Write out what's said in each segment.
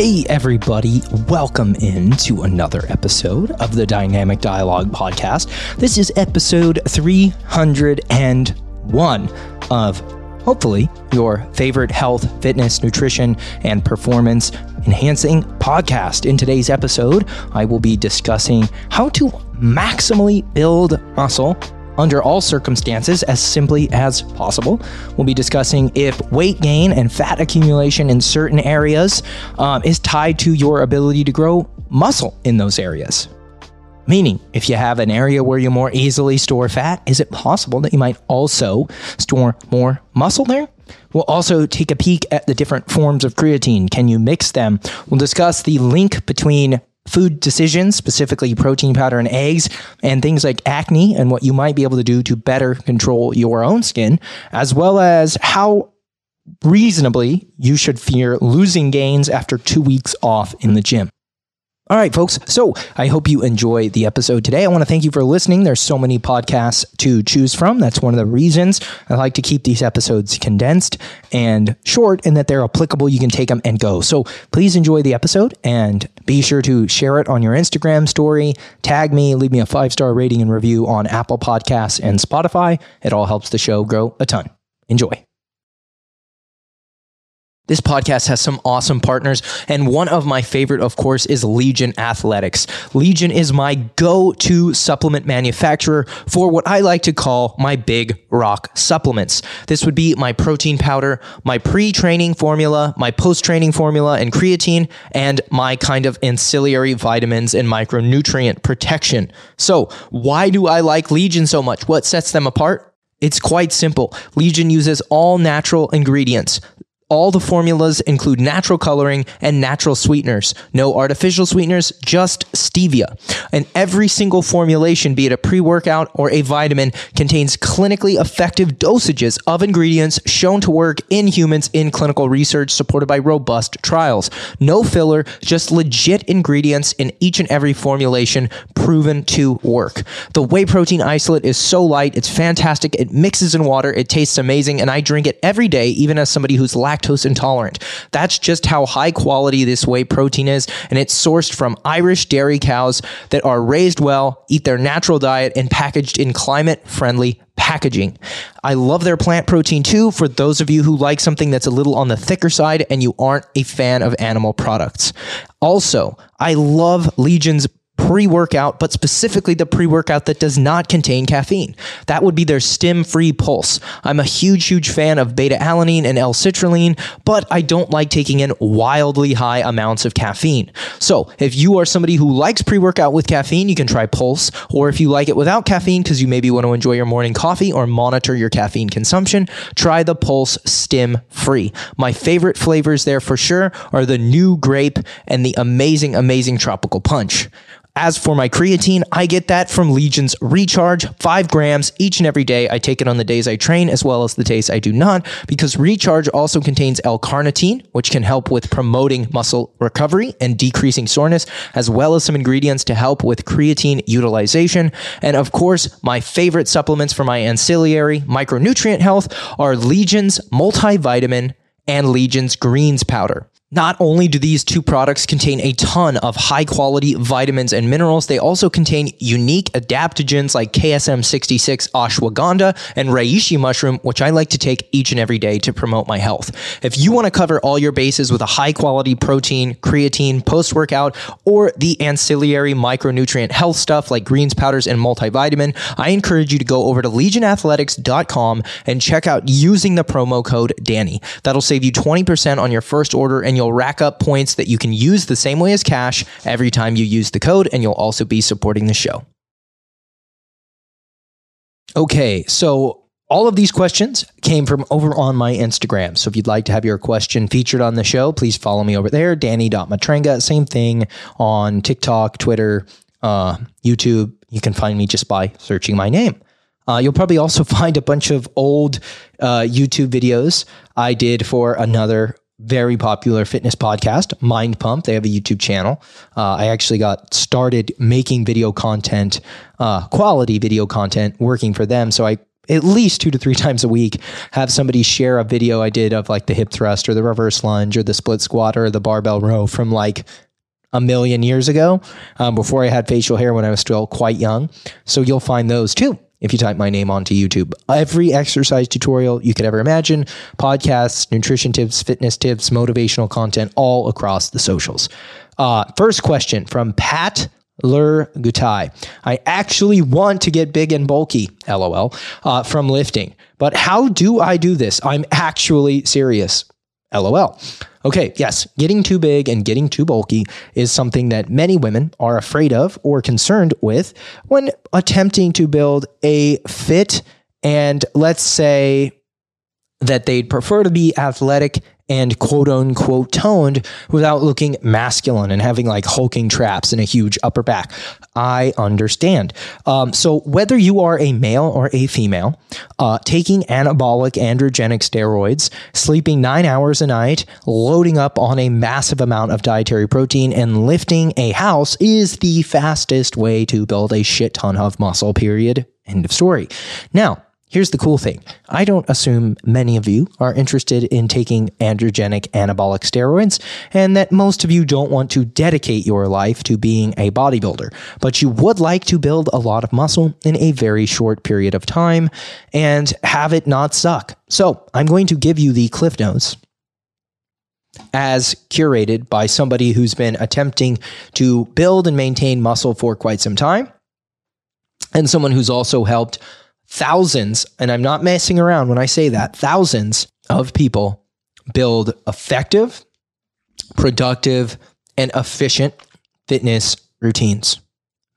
Hey, everybody, welcome in to another episode of the Dynamic Dialogue Podcast. This is episode 301 of hopefully your favorite health, fitness, nutrition, and performance enhancing podcast. In today's episode, I will be discussing how to maximally build muscle under all circumstances as simply as possible. We'll be discussing if weight gain and fat accumulation in certain areas um, is tied to your ability to grow muscle in those areas. Meaning, if you have an area where you more easily store fat, is it possible that you might also store more muscle there? We'll also take a peek at the different forms of creatine. Can you mix them? We'll discuss the link between food decisions, specifically protein powder and eggs, and things like acne and what you might be able to do to better control your own skin, as well as how reasonably you should fear losing gains after two weeks off in the gym. All right, folks. So I hope you enjoy the episode today. I want to thank you for listening. There's so many podcasts to choose from. That's one of the reasons I like to keep these episodes condensed and short and that they're applicable. You can take them and go. So please enjoy the episode and be sure to share it on your Instagram story, tag me, leave me a five star rating and review on Apple Podcasts and Spotify. It all helps the show grow a ton. Enjoy. This podcast has some awesome partners, and one of my favorite, of course, is Legion Athletics. Legion is my go to supplement manufacturer for what I like to call my big rock supplements. This would be my protein powder, my pre training formula, my post training formula, and creatine, and my kind of ancillary vitamins and micronutrient protection. So, why do I like Legion so much? What sets them apart? It's quite simple. Legion uses all natural ingredients. All the formulas include natural coloring and natural sweeteners. No artificial sweeteners, just stevia. And every single formulation, be it a pre workout or a vitamin, contains clinically effective dosages of ingredients shown to work in humans in clinical research supported by robust trials. No filler, just legit ingredients in each and every formulation proven to work. The whey protein isolate is so light, it's fantastic. It mixes in water, it tastes amazing, and I drink it every day, even as somebody who's lactose intolerant. That's just how high quality this whey protein is, and it's sourced from Irish dairy cows that are raised well, eat their natural diet, and packaged in climate friendly packaging. I love their plant protein too for those of you who like something that's a little on the thicker side and you aren't a fan of animal products. Also, I love Legion's pre workout, but specifically the pre workout that does not contain caffeine. That would be their stim free pulse. I'm a huge, huge fan of beta alanine and L citrulline, but I don't like taking in wildly high amounts of caffeine. So if you are somebody who likes pre workout with caffeine, you can try Pulse. Or if you like it without caffeine because you maybe want to enjoy your morning coffee or monitor your caffeine consumption, try the Pulse Stim Free. My favorite flavors there for sure are the new grape and the amazing, amazing tropical punch. As for my creatine, I get that from Legion's Recharge, five grams each and every day. I take it on the days I train as well as the days I do not, because Recharge also contains L carnitine, which can help with promoting muscle recovery and decreasing soreness, as well as some ingredients to help with creatine utilization. And of course, my favorite supplements for my ancillary micronutrient health are Legion's multivitamin and Legion's greens powder. Not only do these two products contain a ton of high quality vitamins and minerals, they also contain unique adaptogens like KSM66 ashwagandha and reishi mushroom, which I like to take each and every day to promote my health. If you want to cover all your bases with a high quality protein, creatine, post workout, or the ancillary micronutrient health stuff like greens powders and multivitamin, I encourage you to go over to legionathletics.com and check out using the promo code Danny. That'll save you 20% on your first order and you'll rack up points that you can use the same way as cash every time you use the code, and you'll also be supporting the show. Okay, so all of these questions came from over on my Instagram. So if you'd like to have your question featured on the show, please follow me over there, danny.matranga. Same thing on TikTok, Twitter, uh, YouTube. You can find me just by searching my name. Uh, you'll probably also find a bunch of old uh, YouTube videos I did for another very popular fitness podcast, Mind Pump. They have a YouTube channel. Uh, I actually got started making video content, uh, quality video content, working for them. So I at least two to three times a week have somebody share a video I did of like the hip thrust or the reverse lunge or the split squat or the barbell row from like a million years ago um, before I had facial hair when I was still quite young. So you'll find those too if you type my name onto YouTube. Every exercise tutorial you could ever imagine, podcasts, nutrition tips, fitness tips, motivational content, all across the socials. Uh, first question from Pat Lur Gutai. I actually want to get big and bulky, lol, uh, from lifting. But how do I do this? I'm actually serious, lol. Okay, yes, getting too big and getting too bulky is something that many women are afraid of or concerned with when attempting to build a fit and let's say that they'd prefer to be athletic and quote unquote toned without looking masculine and having like hulking traps and a huge upper back. I understand. Um, so, whether you are a male or a female, uh, taking anabolic androgenic steroids, sleeping nine hours a night, loading up on a massive amount of dietary protein, and lifting a house is the fastest way to build a shit ton of muscle, period. End of story. Now, Here's the cool thing I don't assume many of you are interested in taking androgenic anabolic steroids, and that most of you don't want to dedicate your life to being a bodybuilder, but you would like to build a lot of muscle in a very short period of time and have it not suck. So I'm going to give you the Cliff Notes as curated by somebody who's been attempting to build and maintain muscle for quite some time, and someone who's also helped thousands, and I'm not messing around when I say that, thousands of people build effective, productive, and efficient fitness routines.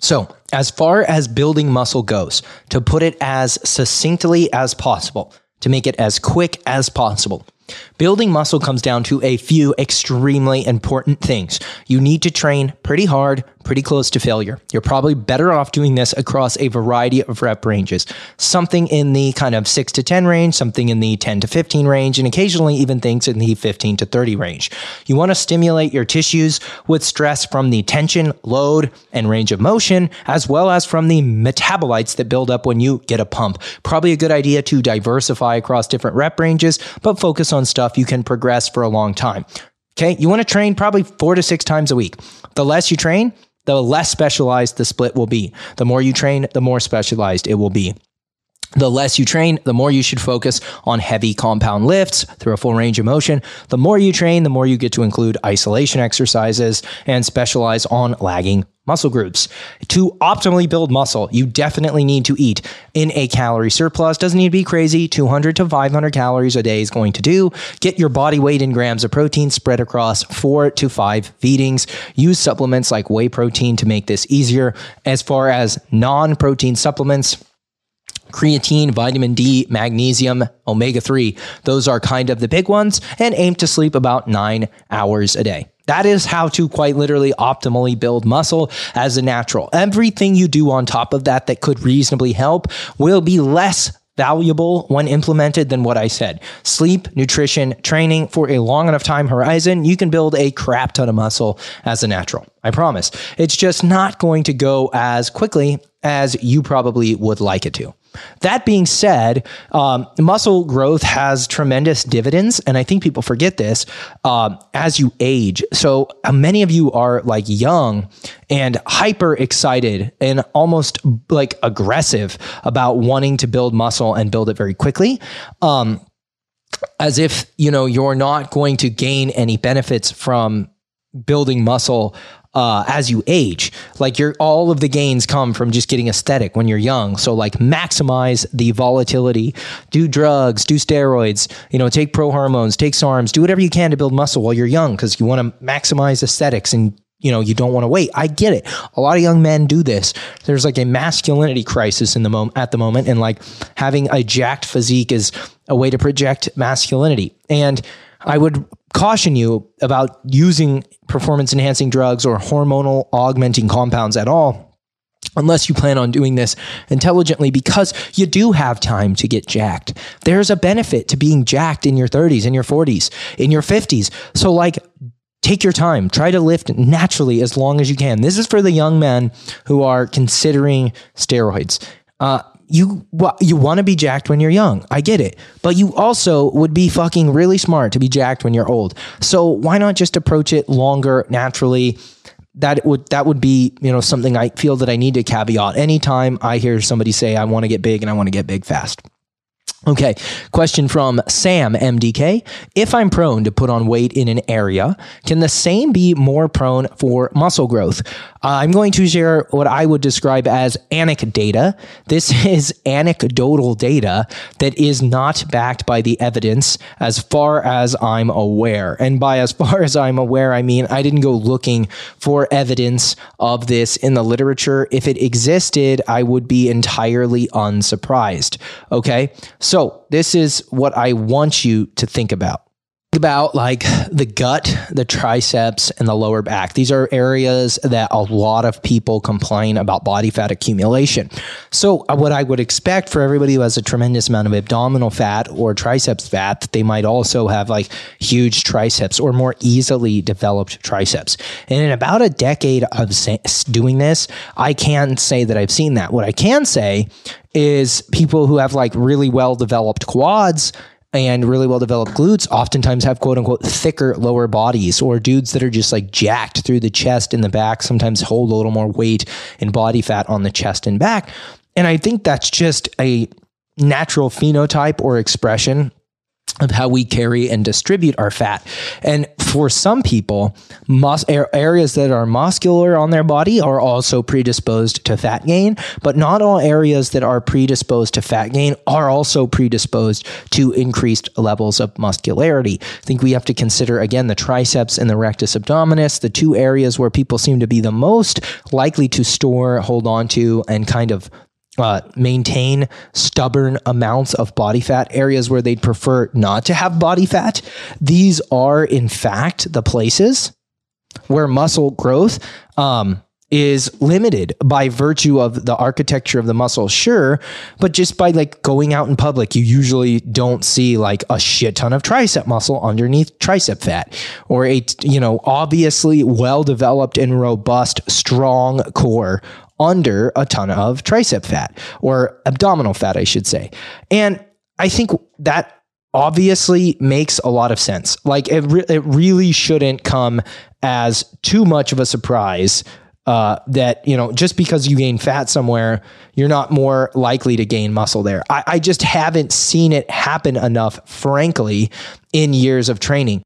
So, as far as building muscle goes, to put it as succinctly as possible, to make it as quick as possible, Building muscle comes down to a few extremely important things. You need to train pretty hard, pretty close to failure. You're probably better off doing this across a variety of rep ranges. Something in the kind of 6 to 10 range, something in the 10 to 15 range, and occasionally even things in the 15 to 30 range. You want to stimulate your tissues with stress from the tension, load, and range of motion, as well as from the metabolites that build up when you get a pump. Probably a good idea to diversify across different rep ranges, but focus on stuff you can progress for a long time. Okay. You want to train probably four to six times a week. The less you train, the less specialized the split will be. The more you train, the more specialized it will be. The less you train, the more you should focus on heavy compound lifts through a full range of motion. The more you train, the more you get to include isolation exercises and specialize on lagging muscle groups. To optimally build muscle, you definitely need to eat in a calorie surplus. Doesn't need to be crazy. 200 to 500 calories a day is going to do. Get your body weight in grams of protein spread across four to five feedings. Use supplements like whey protein to make this easier. As far as non protein supplements, creatine, vitamin D, magnesium, omega 3. Those are kind of the big ones, and aim to sleep about nine hours a day. That is how to quite literally optimally build muscle as a natural. Everything you do on top of that that could reasonably help will be less valuable when implemented than what I said. Sleep, nutrition, training for a long enough time horizon, you can build a crap ton of muscle as a natural. I promise. It's just not going to go as quickly as you probably would like it to. That being said, um, muscle growth has tremendous dividends, and I think people forget this um, as you age. So uh, many of you are like young and hyper excited and almost like aggressive about wanting to build muscle and build it very quickly. Um, as if you know you're not going to gain any benefits from building muscle uh, as you age. Like your all of the gains come from just getting aesthetic when you're young. So like maximize the volatility. Do drugs, do steroids. You know, take pro hormones, take SARMs, do whatever you can to build muscle while you're young because you want to maximize aesthetics and you know you don't want to wait i get it a lot of young men do this there's like a masculinity crisis in the moment at the moment and like having a jacked physique is a way to project masculinity and i would caution you about using performance enhancing drugs or hormonal augmenting compounds at all unless you plan on doing this intelligently because you do have time to get jacked. There's a benefit to being jacked in your 30s, in your 40s, in your 50s. So, like, take your time. Try to lift naturally as long as you can. This is for the young men who are considering steroids. Uh, you you want to be jacked when you're young. I get it. But you also would be fucking really smart to be jacked when you're old. So why not just approach it longer naturally? That would that would be, you know, something I feel that I need to caveat anytime I hear somebody say I want to get big and I want to get big fast. Okay, question from Sam MDK. If I'm prone to put on weight in an area, can the same be more prone for muscle growth? Uh, I'm going to share what I would describe as anecdata. This is anecdotal data that is not backed by the evidence as far as I'm aware. And by as far as I'm aware, I mean I didn't go looking for evidence of this in the literature. If it existed, I would be entirely unsurprised. Okay. So, this is what I want you to think about about like the gut, the triceps, and the lower back. These are areas that a lot of people complain about body fat accumulation. So, uh, what I would expect for everybody who has a tremendous amount of abdominal fat or triceps fat, they might also have like huge triceps or more easily developed triceps. And in about a decade of doing this, I can say that I've seen that. What I can say is people who have like really well developed quads and really well developed glutes oftentimes have quote unquote thicker lower bodies or dudes that are just like jacked through the chest and the back sometimes hold a little more weight and body fat on the chest and back. And I think that's just a natural phenotype or expression of how we carry and distribute our fat. And for some people, mus- areas that are muscular on their body are also predisposed to fat gain, but not all areas that are predisposed to fat gain are also predisposed to increased levels of muscularity. I think we have to consider again the triceps and the rectus abdominis, the two areas where people seem to be the most likely to store, hold on to, and kind of uh, maintain stubborn amounts of body fat, areas where they'd prefer not to have body fat. These are, in fact, the places where muscle growth um, is limited by virtue of the architecture of the muscle, sure, but just by like going out in public, you usually don't see like a shit ton of tricep muscle underneath tricep fat or a, you know, obviously well developed and robust, strong core under a ton of tricep fat or abdominal fat, I should say. And I think that obviously makes a lot of sense. Like it, re- it really shouldn't come as too much of a surprise uh, that you know just because you gain fat somewhere you're not more likely to gain muscle there I, I just haven't seen it happen enough frankly in years of training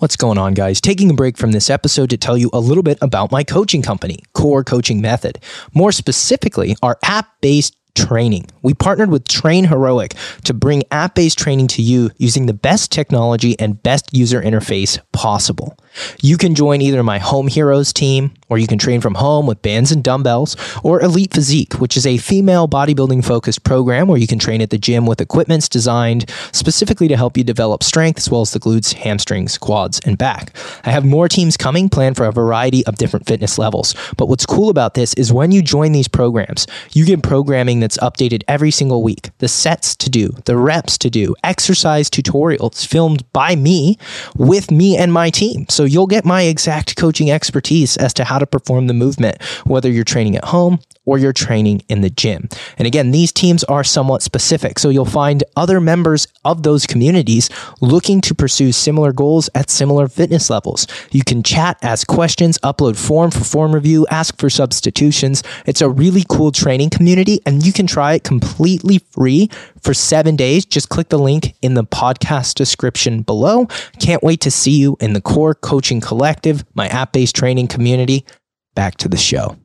What's going on, guys? Taking a break from this episode to tell you a little bit about my coaching company, Core Coaching Method. More specifically, our app based training. We partnered with Train Heroic to bring app based training to you using the best technology and best user interface possible. You can join either my Home Heroes team, or you can train from home with bands and dumbbells, or Elite Physique, which is a female bodybuilding focused program where you can train at the gym with equipments designed specifically to help you develop strength as well as the glutes, hamstrings, quads, and back. I have more teams coming planned for a variety of different fitness levels. But what's cool about this is when you join these programs, you get programming that's updated every single week, the sets to do, the reps to do, exercise tutorials filmed by me with me and my team. So you'll get my exact coaching expertise as to how to perform the movement, whether you're training at home or you're training in the gym. And again, these teams are somewhat specific. So you'll find other members of those communities looking to pursue similar goals at similar fitness levels. You can chat, ask questions, upload form for form review, ask for substitutions. It's a really cool training community and you can try it completely free for seven days. Just click the link in the podcast description below. Can't wait to see you in the Core Coaching Collective, my app based training community. Back to the show.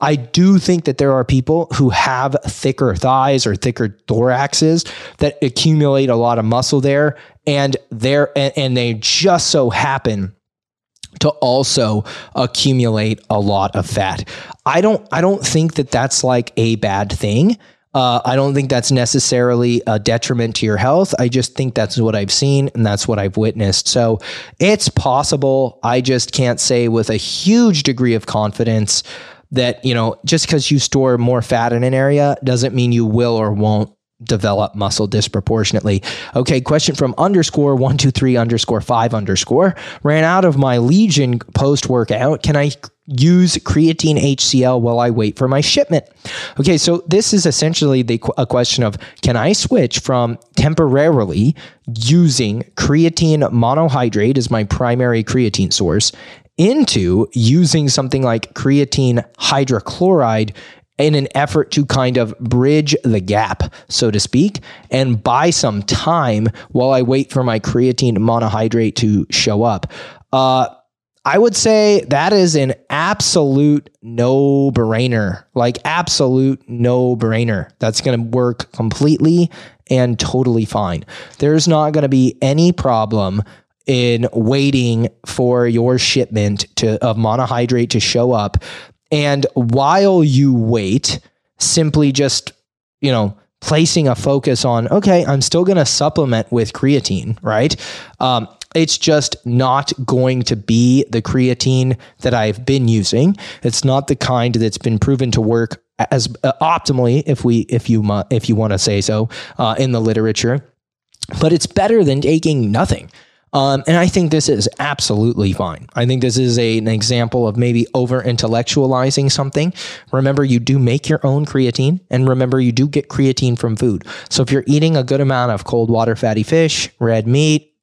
I do think that there are people who have thicker thighs or thicker thoraxes that accumulate a lot of muscle there and they and they just so happen to also accumulate a lot of fat. I don't I don't think that that's like a bad thing. Uh, I don't think that's necessarily a detriment to your health. I just think that's what I've seen and that's what I've witnessed. So it's possible. I just can't say with a huge degree of confidence that, you know, just because you store more fat in an area doesn't mean you will or won't develop muscle disproportionately. Okay, question from underscore one two three underscore five underscore ran out of my Legion post workout. Can I use creatine HCl while I wait for my shipment. Okay, so this is essentially the, a question of can I switch from temporarily using creatine monohydrate as my primary creatine source into using something like creatine hydrochloride in an effort to kind of bridge the gap, so to speak, and buy some time while I wait for my creatine monohydrate to show up. Uh, I would say that is an absolute no brainer, like absolute no brainer. That's going to work completely and totally fine. There's not going to be any problem in waiting for your shipment to of monohydrate to show up and while you wait, simply just, you know, placing a focus on, okay, I'm still going to supplement with creatine, right? Um, it's just not going to be the creatine that I've been using. It's not the kind that's been proven to work as uh, optimally, if we, if you, if you want to say so, uh, in the literature. But it's better than taking nothing. Um, and I think this is absolutely fine. I think this is a, an example of maybe over intellectualizing something. Remember, you do make your own creatine, and remember, you do get creatine from food. So if you're eating a good amount of cold water fatty fish, red meat,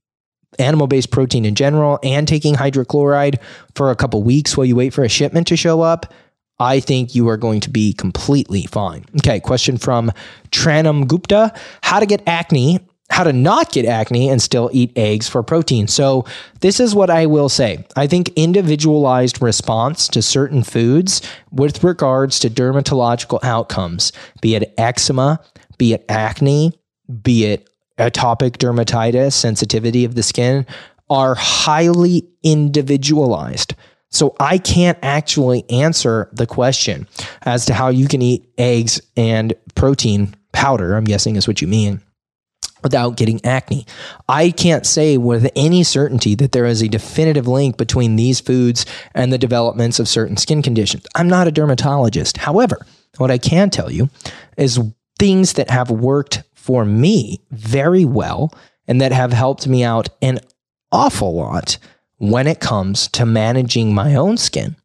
animal based protein in general, and taking hydrochloride for a couple weeks while you wait for a shipment to show up, I think you are going to be completely fine. Okay, question from Tranam Gupta How to get acne how to not get acne and still eat eggs for protein. So, this is what I will say. I think individualized response to certain foods with regards to dermatological outcomes, be it eczema, be it acne, be it atopic dermatitis, sensitivity of the skin, are highly individualized. So I can't actually answer the question as to how you can eat eggs and protein powder, I'm guessing is what you mean without getting acne. I can't say with any certainty that there is a definitive link between these foods and the developments of certain skin conditions. I'm not a dermatologist. However, what I can tell you is things that have worked for me very well and that have helped me out an awful lot when it comes to managing my own skin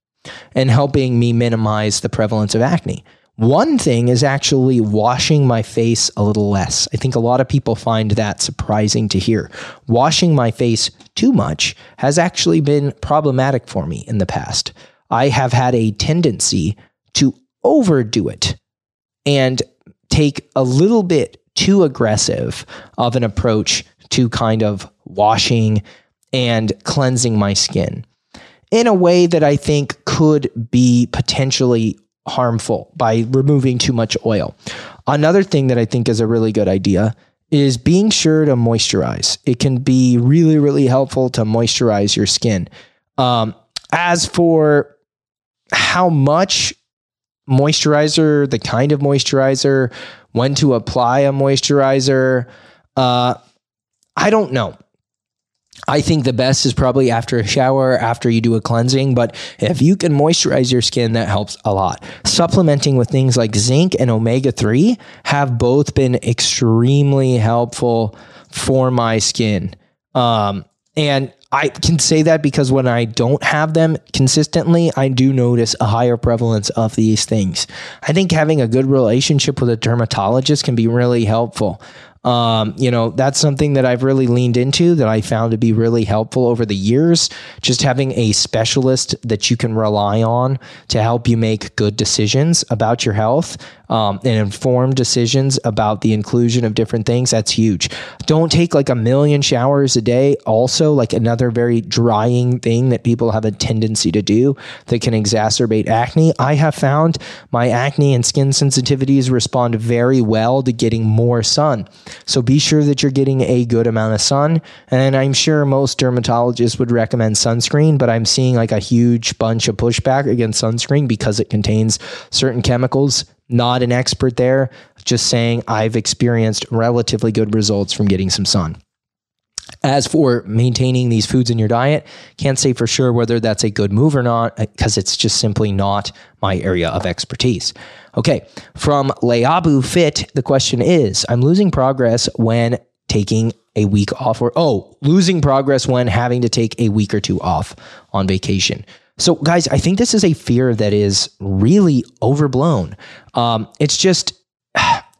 and helping me minimize the prevalence of acne. One thing is actually washing my face a little less. I think a lot of people find that surprising to hear. Washing my face too much has actually been problematic for me in the past. I have had a tendency to overdo it and take a little bit too aggressive of an approach to kind of washing and cleansing my skin in a way that I think could be potentially harmful by removing too much oil. Another thing that I think is a really good idea is being sure to moisturize. It can be really, really helpful to moisturize your skin. Um, as for how much moisturizer, the kind of moisturizer, when to apply a moisturizer, uh, I don't know. I think the best is probably after a shower, after you do a cleansing. But if you can moisturize your skin, that helps a lot. Supplementing with things like zinc and omega 3 have both been extremely helpful for my skin. Um, and I can say that because when I don't have them consistently, I do notice a higher prevalence of these things. I think having a good relationship with a dermatologist can be really helpful. Um, you know, that's something that I've really leaned into that I found to be really helpful over the years. Just having a specialist that you can rely on to help you make good decisions about your health um, and informed decisions about the inclusion of different things. That's huge. Don't take like a million showers a day. Also, like another very drying thing that people have a tendency to do that can exacerbate acne. I have found my acne and skin sensitivities respond very well to getting more sun. So be sure that you're getting a good amount of sun. And I'm sure most dermatologists would recommend sunscreen, but I'm seeing like a huge bunch of pushback against sunscreen because it contains certain chemicals. Not an expert there, just saying I've experienced relatively good results from getting some sun. As for maintaining these foods in your diet, can't say for sure whether that's a good move or not because it's just simply not my area of expertise. Okay, from Leabu Fit, the question is I'm losing progress when taking a week off, or oh, losing progress when having to take a week or two off on vacation. So, guys, I think this is a fear that is really overblown. Um, it's just,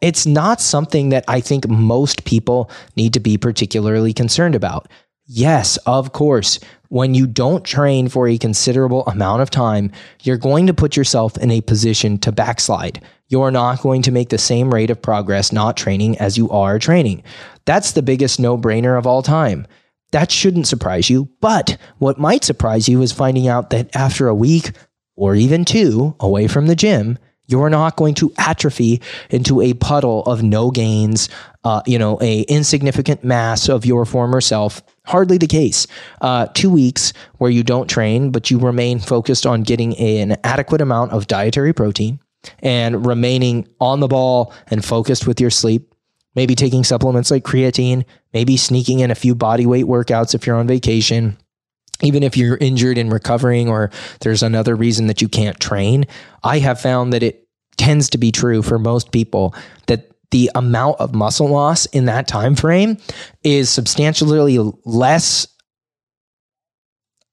it's not something that I think most people need to be particularly concerned about. Yes, of course, when you don't train for a considerable amount of time, you're going to put yourself in a position to backslide. You're not going to make the same rate of progress not training as you are training. That's the biggest no brainer of all time. That shouldn't surprise you. But what might surprise you is finding out that after a week or even two away from the gym, you're not going to atrophy into a puddle of no gains, uh, you know, a insignificant mass of your former self. Hardly the case. Uh, two weeks where you don't train, but you remain focused on getting an adequate amount of dietary protein and remaining on the ball and focused with your sleep. Maybe taking supplements like creatine, maybe sneaking in a few body weight workouts if you're on vacation even if you're injured and recovering or there's another reason that you can't train, I have found that it tends to be true for most people that the amount of muscle loss in that time frame is substantially less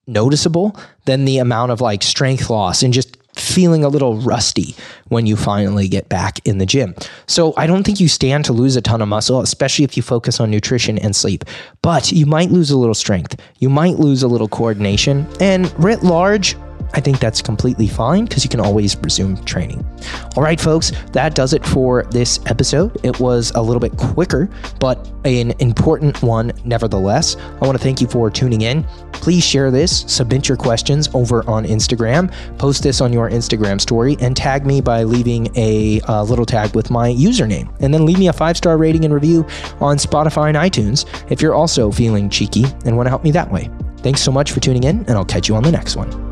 noticeable than the amount of like strength loss and just feeling a little rusty when you finally get back in the gym. So I don't think you stand to lose a ton of muscle, especially if you focus on nutrition and sleep. But you might lose a little strength. You might lose a little coordination. And writ large, I think that's completely fine because you can always resume training. All right, folks, that does it for this episode. It was a little bit quicker, but an important one nevertheless. I want to thank you for tuning in. Please share this, submit your questions over on Instagram, post this on your Instagram story, and tag me by leaving a uh, little tag with my username. And then leave me a five star rating and review on Spotify and iTunes if you're also feeling cheeky and want to help me that way. Thanks so much for tuning in, and I'll catch you on the next one.